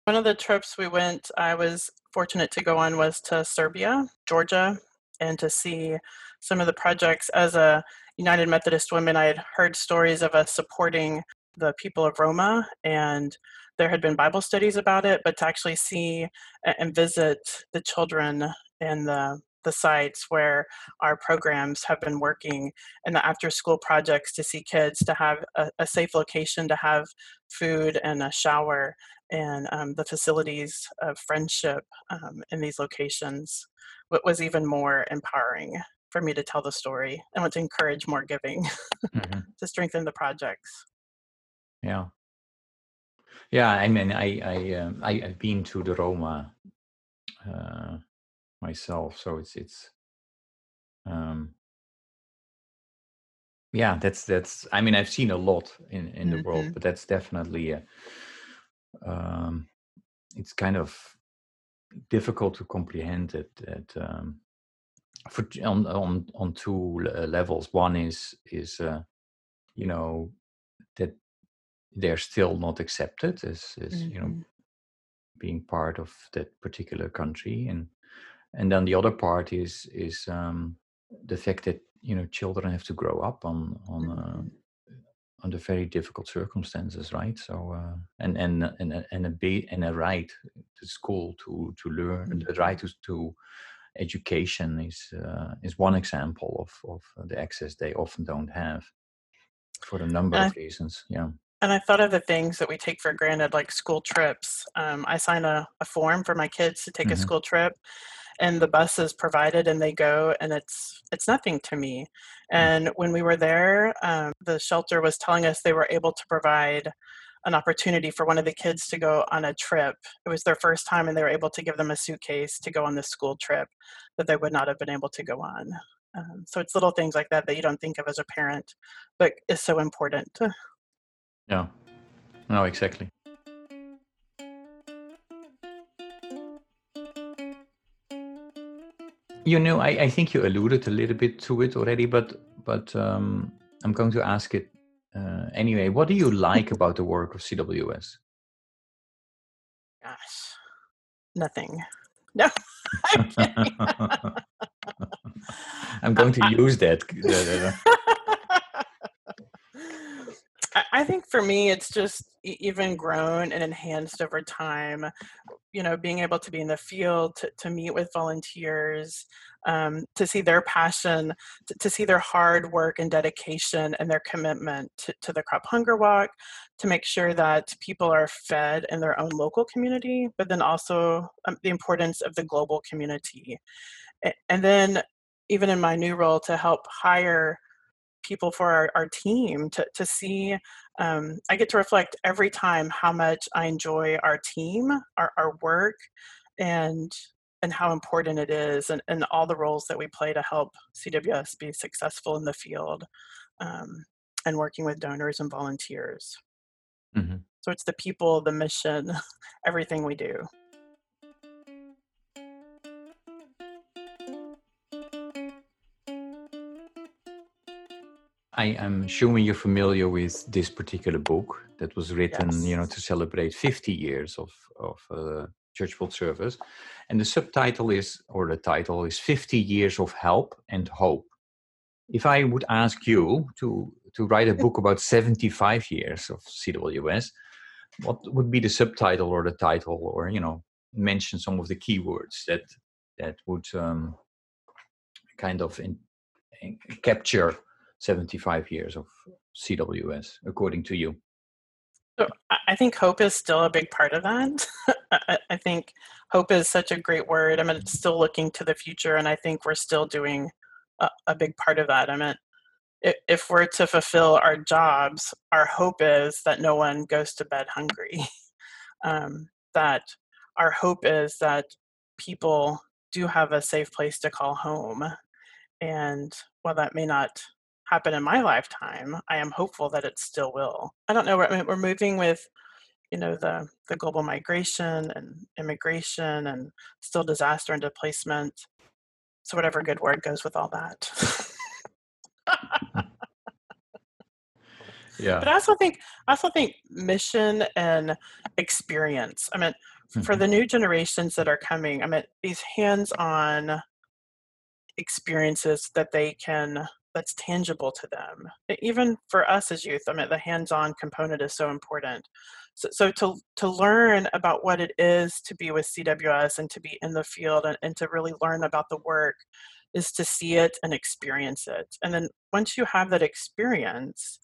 One of the trips we went, I was fortunate to go on, was to Serbia, Georgia, and to see some of the projects. As a United Methodist woman, I had heard stories of us supporting the people of Roma, and there had been Bible studies about it, but to actually see and visit the children and the the sites where our programs have been working and the after school projects to see kids to have a, a safe location to have food and a shower and um, the facilities of friendship um, in these locations what was even more empowering for me to tell the story and want to encourage more giving mm-hmm. to strengthen the projects yeah yeah i mean i i um, I, have been to the roma uh, myself so it's it's um yeah that's that's i mean i've seen a lot in in the mm-hmm. world but that's definitely a, um it's kind of difficult to comprehend it that um for on on on two levels one is is uh you know that they're still not accepted as as mm-hmm. you know mm-hmm. being part of that particular country and and then the other part is is um, the fact that you know children have to grow up on on uh, under very difficult circumstances right so uh, and and and and a be and a right to school to to learn mm-hmm. the right to, to education is uh, is one example of of the access they often don't have for a number of reasons yeah and I thought of the things that we take for granted, like school trips. Um, I sign a, a, form for my kids to take mm-hmm. a school trip, and the bus is provided, and they go, and it's it's nothing to me. Mm. And when we were there, um, the shelter was telling us they were able to provide an opportunity for one of the kids to go on a trip. It was their first time, and they were able to give them a suitcase to go on this school trip that they would not have been able to go on. Um, so it's little things like that that you don't think of as a parent, but is so important. Yeah. No, exactly. You know, I, I think you alluded a little bit to it already, but but um, I'm going to ask it uh, anyway. What do you like about the work of CWS? Gosh, nothing. No. I'm going to use that. I think for me, it's just even grown and enhanced over time. You know, being able to be in the field, to, to meet with volunteers, um, to see their passion, to, to, see their hard work and dedication and their commitment to, to the Crop Hunger Walk, to make sure that people are fed in their own local community, but then also um, the importance of the global community. And then, even in my new role, to help hire people for our, our team to, to see um, i get to reflect every time how much i enjoy our team our, our work and and how important it is and, and all the roles that we play to help cws be successful in the field um, and working with donors and volunteers mm-hmm. so it's the people the mission everything we do I am assuming you're familiar with this particular book that was written, yes. you know, to celebrate 50 years of of uh, Church World Service, and the subtitle is, or the title is, 50 Years of Help and Hope. If I would ask you to to write a book about 75 years of CWS, what would be the subtitle or the title, or you know, mention some of the keywords that that would um, kind of in, in capture 75 years of CWS, according to you? So I think hope is still a big part of that. I think hope is such a great word. I mean, it's still looking to the future, and I think we're still doing a, a big part of that. I mean, if we're to fulfill our jobs, our hope is that no one goes to bed hungry. um, that our hope is that people do have a safe place to call home. And while that may not happen in my lifetime, I am hopeful that it still will. I don't know. We're, we're moving with, you know, the the global migration and immigration and still disaster and displacement. So whatever good word goes with all that. yeah. But I also think I also think mission and experience. I mean, mm-hmm. for the new generations that are coming, I mean, these hands-on experiences that they can that's tangible to them. Even for us as youth, I mean, the hands-on component is so important. So, so to to learn about what it is to be with CWS and to be in the field and, and to really learn about the work is to see it and experience it. And then once you have that experience,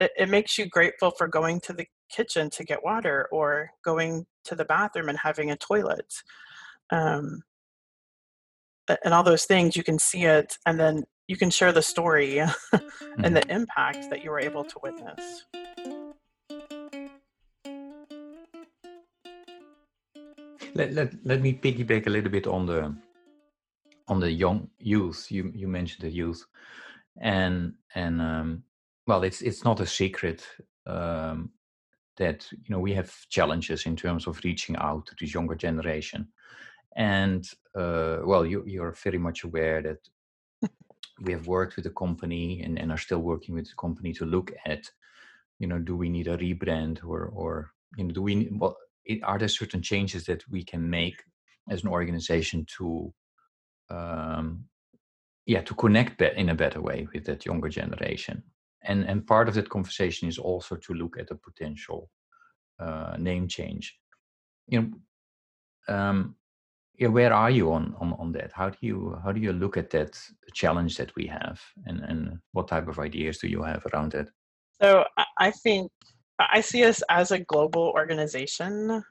it, it makes you grateful for going to the kitchen to get water or going to the bathroom and having a toilet. Um, and all those things you can see it and then you can share the story and mm-hmm. the impact that you were able to witness. Let, let, let me piggyback a little bit on the on the young youth. You you mentioned the youth, and and um, well, it's it's not a secret um, that you know we have challenges in terms of reaching out to this younger generation, and uh, well, you you're very much aware that we have worked with the company and, and are still working with the company to look at you know do we need a rebrand or or you know do we well it, are there certain changes that we can make as an organization to um, yeah to connect be- in a better way with that younger generation? And and part of that conversation is also to look at a potential uh, name change. You know um, yeah where are you on, on on that? How do you how do you look at that challenge that we have and and what type of ideas do you have around it? So i think i see us as a global organization.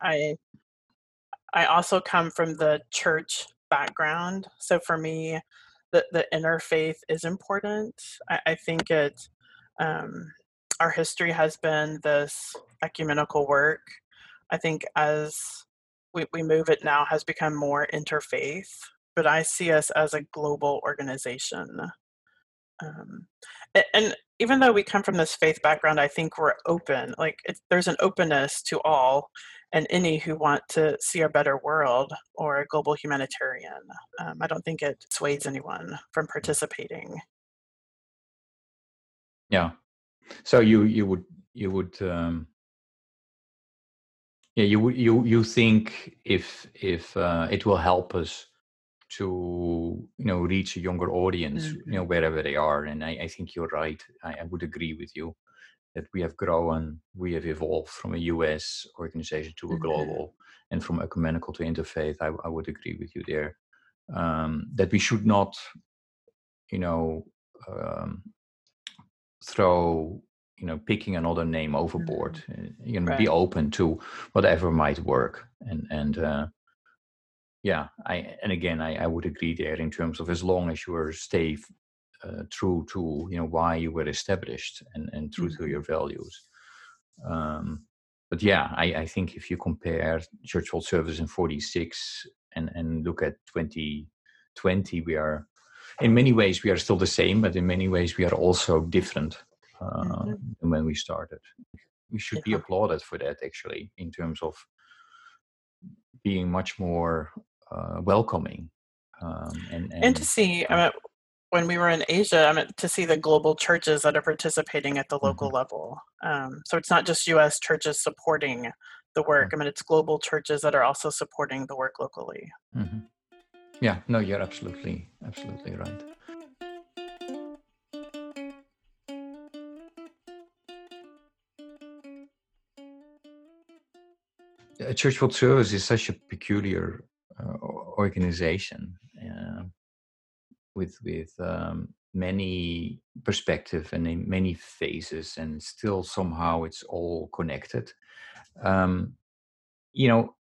I i also come from the church background. So for me the, the interfaith is important. I, I think it um, our history has been this ecumenical work. I think as we, we move it now has become more interfaith, but I see us as a global organization. Um, and, and, even though we come from this faith background, I think we're open. Like there's an openness to all and any who want to see a better world or a global humanitarian. Um, I don't think it sways anyone from participating. Yeah. So you you would you would um, yeah you you you think if if uh, it will help us to you know reach a younger audience mm-hmm. you know wherever they are and i, I think you're right I, I, would agree with you that we have grown we have evolved from a us organization to a mm-hmm. global and from ecumenical to interfaith i, I would agree with you there um, that we should not you know um, throw you know picking another name overboard mm-hmm. You know right. be open to whatever might work and and uh, yeah i and again I, I would agree there in terms of as long as you are stay uh, true to you know why you were established and and true mm-hmm. to your values um but yeah I, I think if you compare church world service in 46 and and look at 2020 we are in many ways we are still the same but in many ways we are also different mm-hmm. Uh, when we started. We should be applauded for that, actually, in terms of being much more uh, welcoming. Um, and, and, and, to see, I mean, when we were in Asia, I mean, to see the global churches that are participating at the local mm-hmm. level. Um, so it's not just U.S. churches supporting the work. I mean, it's global churches that are also supporting the work locally. Mm-hmm. Yeah, no, you're absolutely, absolutely right. A church world service is such a peculiar uh, organization uh, with with um, many perspective and in many phases and still somehow it's all connected. Um, you know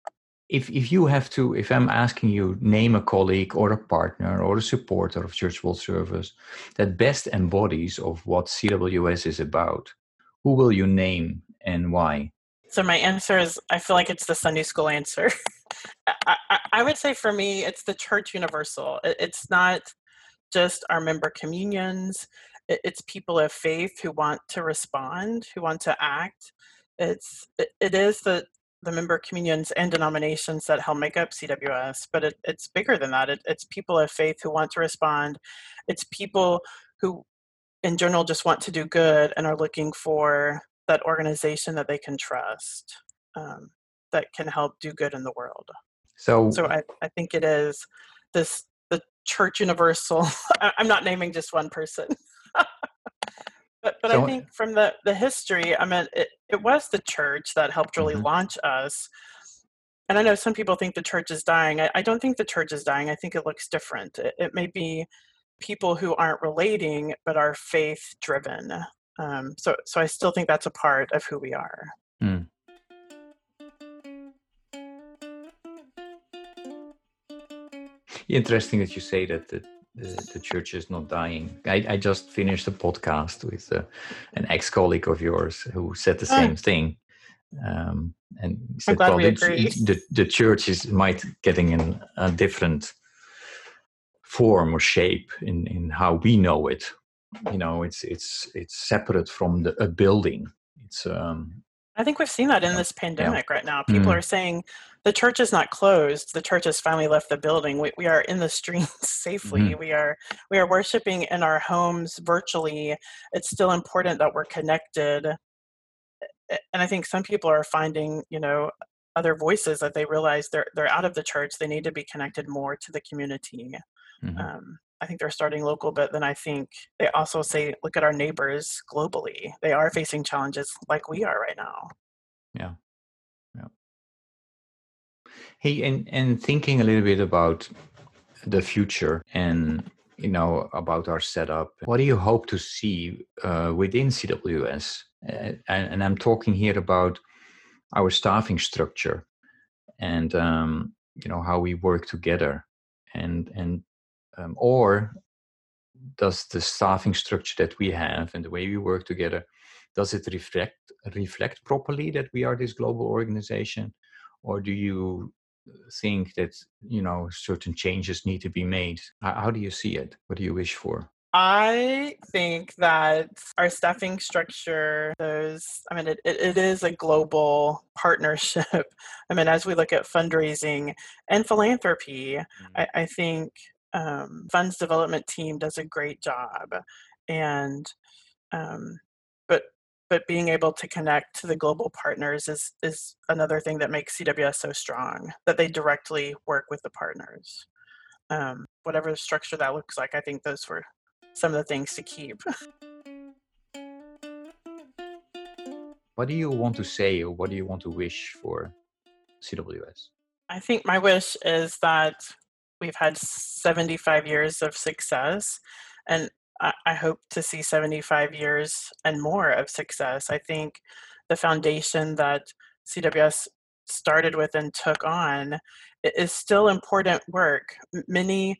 if if you have to if i'm asking you name a colleague or a partner or a supporter of church world service that best embodies of what cws is about who will you name and why so my answer is I feel like it's the Sunday school answer. I, I, would say for me, it's the church universal. It, it's not just our member communions. It, it's people of faith who want to respond, who want to act. It's it, it is the the member communions and denominations that help make up CWS, but it, it's bigger than that. It, it's people of faith who want to respond. It's people who, in general, just want to do good and are looking for that organization that they can trust um, that can help do good in the world. So so i, I think it is this the church universal i'm not naming just one person. But but so, i think from the the history i mean it, it was the church that helped really mm-hmm. launch us. And i know some people think the church is dying. I, I don't think the church is dying. I think it looks different. It, it may be people who aren't relating but are faith driven um, so, so I still think that's a part of who we are. Mm. Interesting that you say that the, the, the church is not dying. I, I just finished a podcast with uh, an ex colleague of yours who said the ah. same thing. Um, and said, well, we the, the, the, church is might getting in a different form or shape in, in how we know it you know it's it's it's separate from the a building it's um i think we've seen that in this pandemic yeah. right now people mm. are saying the church is not closed the church has finally left the building we, we are in the streets safely mm. we are we are worshiping in our homes virtually it's still important that we're connected and i think some people are finding you know other voices that they realize they're they're out of the church. They need to be connected more to the community. Mm-hmm. Um, I think they're starting local, but then I think they also say, look at our neighbors globally. They are facing challenges like we are right now. Yeah. Yeah. Hey, and, and thinking a little bit about the future and you know about our setup what do you hope to see uh, within cws uh, and, and, i'm talking here about our staffing structure and um, you know how we work together and and um, or does the staffing structure that we have and the way we work together does it reflect reflect properly that we are this global organization or do you think that you know certain changes need to be made how, how do you see it what do you wish for I think that our staffing structure, those, I mean, it, it, it is a global partnership. I mean, as we look at fundraising and philanthropy, mm-hmm. I, I, think um, funds development team does a great job. And, um, but but being able to connect to the global partners is is another thing that makes CWS so strong that they directly work with the partners. Um, whatever structure that looks like, I think those were some of the things to keep. what do you want to say or what do you want to wish for CWS? I think my wish is that we've had 75 years of success and I, hope to see 75 years and more of success. I think the foundation that CWS started with and took on is still important work. Many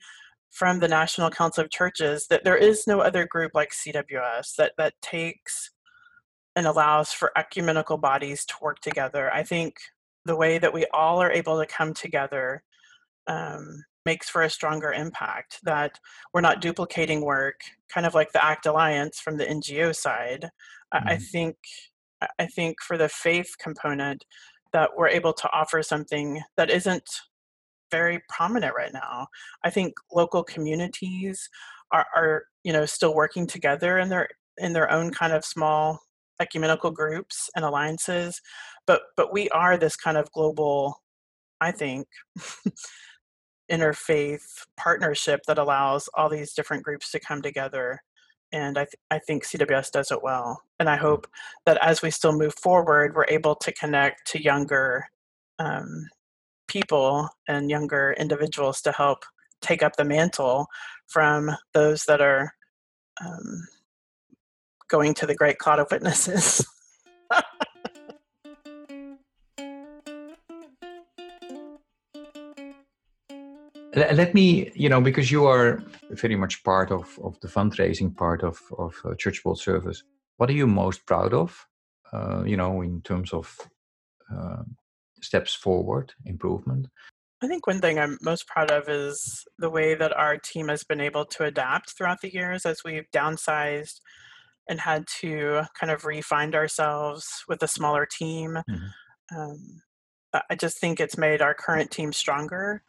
from the National Council of Churches that there is no other group like CWS that that takes and allows for ecumenical bodies to work together. I think the way that we all are able to come together um, makes for a stronger impact that we're not duplicating work kind of like the act alliance from the ngo side mm-hmm. i think i think for the faith component that we're able to offer something that isn't very prominent right now i think local communities are, are you know still working together in their in their own kind of small ecumenical groups and alliances but but we are this kind of global i think interfaith partnership that allows all these different groups to come together and I, th- I think cws does it well and i hope that as we still move forward we're able to connect to younger um, people and younger individuals to help take up the mantle from those that are um, going to the great cloud of witnesses let me you know because you are very much part of of the fundraising part of of uh, church world service what are you most proud of uh, you know in terms of uh, steps forward improvement? I think one thing i'm most proud of is the way that our team has been able to adapt throughout the years as we've downsized and had to kind of re-find ourselves with a smaller team. Mm-hmm. um, i just think it's made our current team stronger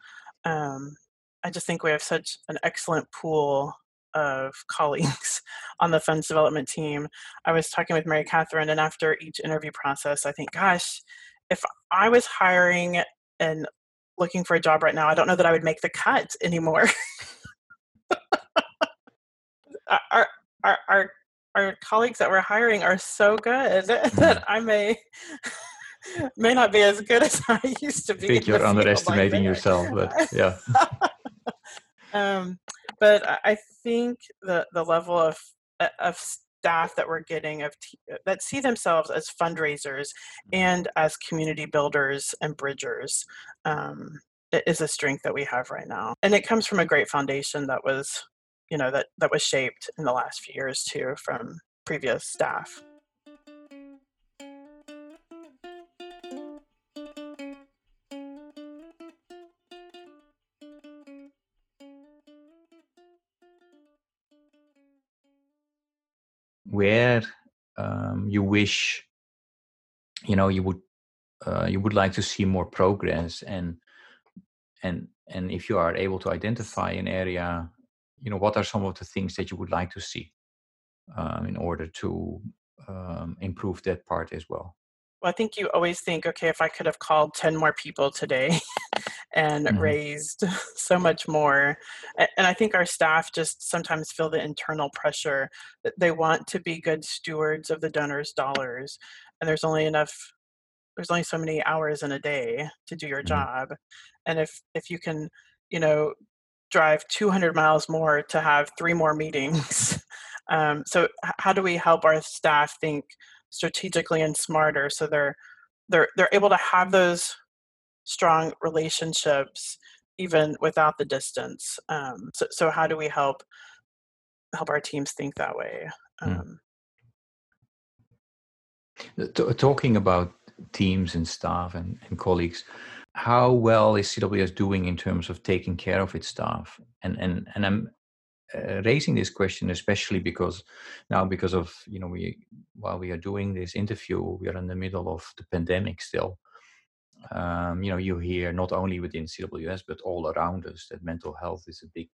um, I just think we have such an excellent pool of colleagues on the funds development team. I was talking with Mary Catherine, and after each interview process, I think, gosh, if I was hiring and looking for a job right now, I don't know that I would make the cut anymore. our, our, our, our colleagues that we're hiring are so good that I may may not be as good as I used to be. I think you're underestimating yourself, but yeah. um, but I think the the level of uh, of staff that we're getting of t- that see themselves as fundraisers and as community builders and bridgers um, is a strength that we have right now, and it comes from a great foundation that was, you know, that that was shaped in the last few years too from previous staff. Where um, you wish you know you would uh, you would like to see more progress and and and if you are able to identify an area you know what are some of the things that you would like to see um, in order to um, improve that part as well Well, I think you always think, okay, if I could have called 10 more people today and mm-hmm. raised so much more. And I think our staff just sometimes feel the internal pressure that they want to be good stewards of the donors' dollars. And there's only enough, there's only so many hours in a day to do your mm-hmm. job. And if, if you can, you know, drive 200 miles more to have three more meetings. Um, so how do we help our staff think strategically and smarter so they're they're they're able to have those strong relationships even without the distance um, so, so how do we help help our teams think that way hmm. um, talking about teams and staff and, and colleagues how well is cws doing in terms of taking care of its staff and and and i'm uh, raising this question especially because now because of you know we while we are doing this interview we are in the middle of the pandemic still. Um, you know you hear not only within cws but all around us that mental health is a big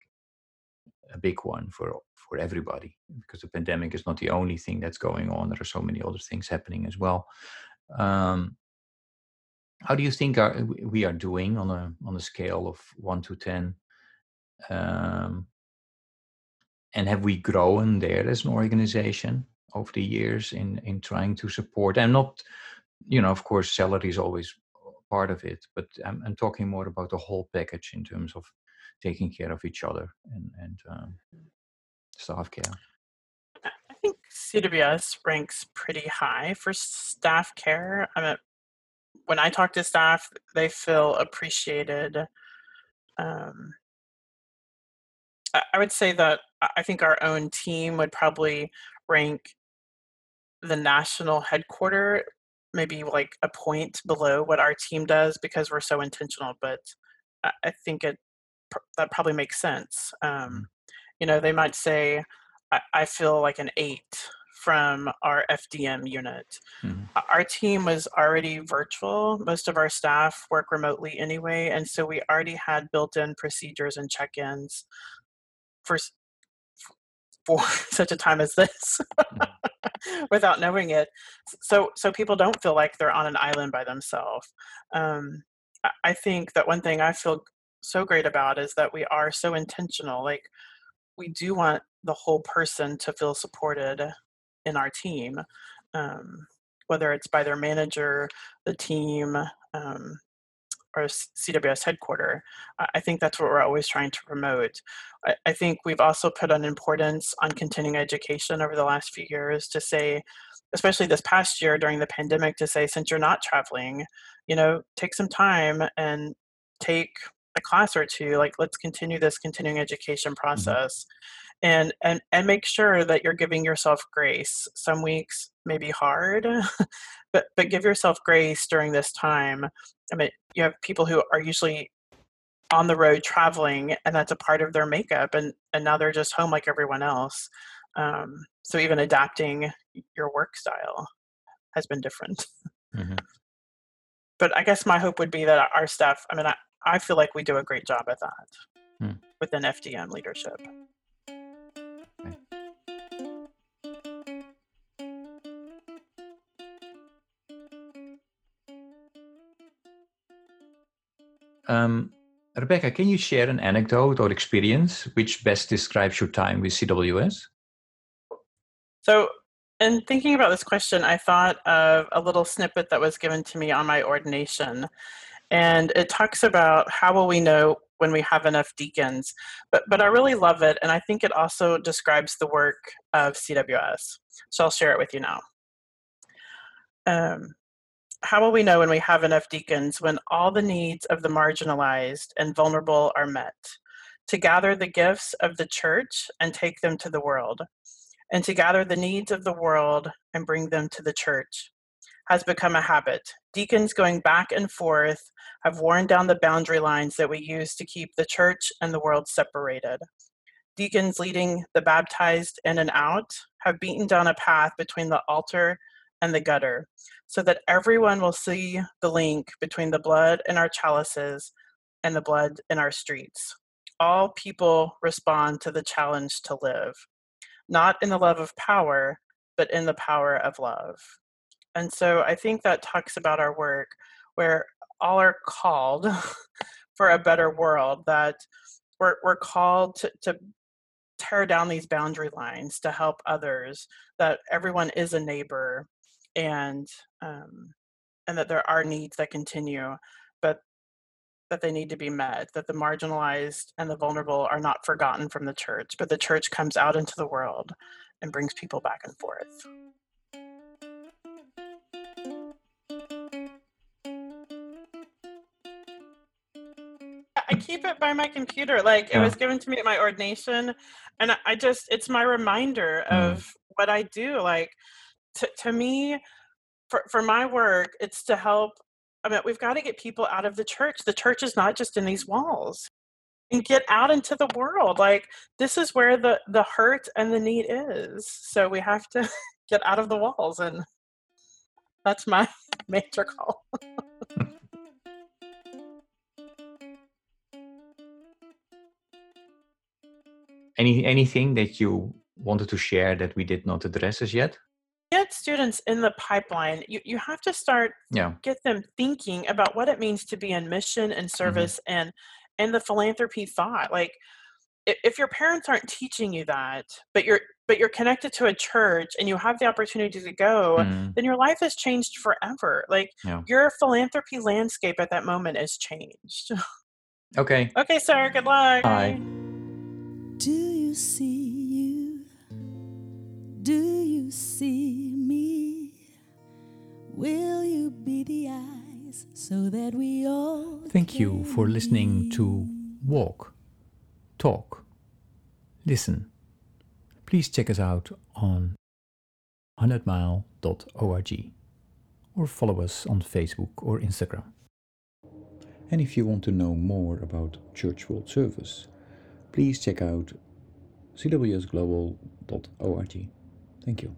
a big one for for everybody because the pandemic is not the only thing that's going on. There are so many other things happening as well. Um, how do you think are, we are doing on a on a scale of 1 to 10 um, and have we grown there as an organization over the years in in trying to support? And not you know of course salary is always part of it but i'm, I'm talking more about the whole package in terms of taking care of each other and and um, staff care. I think cws ranks pretty high for staff care. I mean when i talk to staff they feel appreciated um, I would say that I think our own team would probably rank the national headquarter maybe like a point below what our team does because we're so intentional. But I think it that probably makes sense. Mm-hmm. Um, you know, they might say, I, I, feel like an eight from our FDM unit. Mm-hmm. Our team was already virtual. Most of our staff work remotely anyway. And so we already had built in procedures and check ins for for such a time as this mm. without knowing it so so people don't feel like they're on an island by themselves um, i think that one thing i feel so great about is that we are so intentional like we do want the whole person to feel supported in our team um, whether it's by their manager the team um, our CWS headquarters. I think that's what we're always trying to promote. I, I think we've also put an importance on continuing education over the last few years to say, especially this past year during the pandemic, to say, since you're not traveling, you know, take some time and take a class or two. Like, let's continue this continuing education mm-hmm. process. And and and make sure that you're giving yourself grace. Some weeks may be hard but but give yourself grace during this time. I mean you have people who are usually on the road traveling and that's a part of their makeup and and now they're just home like everyone else. Um, so even adapting your work style has been different. Mm-hmm. but i guess my hope would be that our staff i mean i, I feel like we do a great job at that mm. within fdm leadership Um, Rebecca, can you share an anecdote or experience which best describes your time with CWS? So, in thinking about this question, I thought of a little snippet that was given to me on my ordination. And it talks about how will we know when we have enough deacons. But, but I really love it. And I think it also describes the work of CWS. So I'll share it with you now. Um, how will we know when we have enough deacons when all the needs of the marginalized and vulnerable are met? To gather the gifts of the church and take them to the world, and to gather the needs of the world and bring them to the church has become a habit. Deacons going back and forth have worn down the boundary lines that we use to keep the church and the world separated. Deacons leading the baptized in and out have beaten down a path between the altar and the gutter, so that everyone will see the link between the blood in our chalices and the blood in our streets. All people respond to the challenge to live, not in the love of power, but in the power of love. And so I think that talks about our work where all are called for a better world, that we're, we're called to, to tear down these boundary lines to help others, that everyone is a neighbor and um, and that there are needs that continue, but that they need to be met, that the marginalized and the vulnerable are not forgotten from the church, but the church comes out into the world and brings people back and forth. I keep it by my computer. Like yeah. it was given to me at my ordination. And I just, it's my reminder mm. of mm. what I do. Like to, to me, for, for my work, it's to help. I mean, we've got to get people out of the church. The church is not just in these walls and get out into the world. Like this is where the, the hurt and the need is. So we have to get out of the walls. And that's my major call. Any anything that you wanted to share that we did not address as yet? Get students in the pipeline. You you have to start yeah. get them thinking about what it means to be in mission and mm-hmm. service mm-hmm. and and the philanthropy thought. Like if your parents aren't teaching you that, but you're but you're connected to a church and you have the opportunity to go, mm. then your life has changed forever. Like yeah. your philanthropy landscape at that moment is changed. Okay. Okay, sir. Good luck. Bye. Do you see you? Do you see me? Will you be the eyes so that we all Thank you for listening to Walk, Talk, Listen. Please check us out on 100mile.org or follow us on Facebook or Instagram. And if you want to know more about Church World Service, please check out cwsglobal.org. Thank you.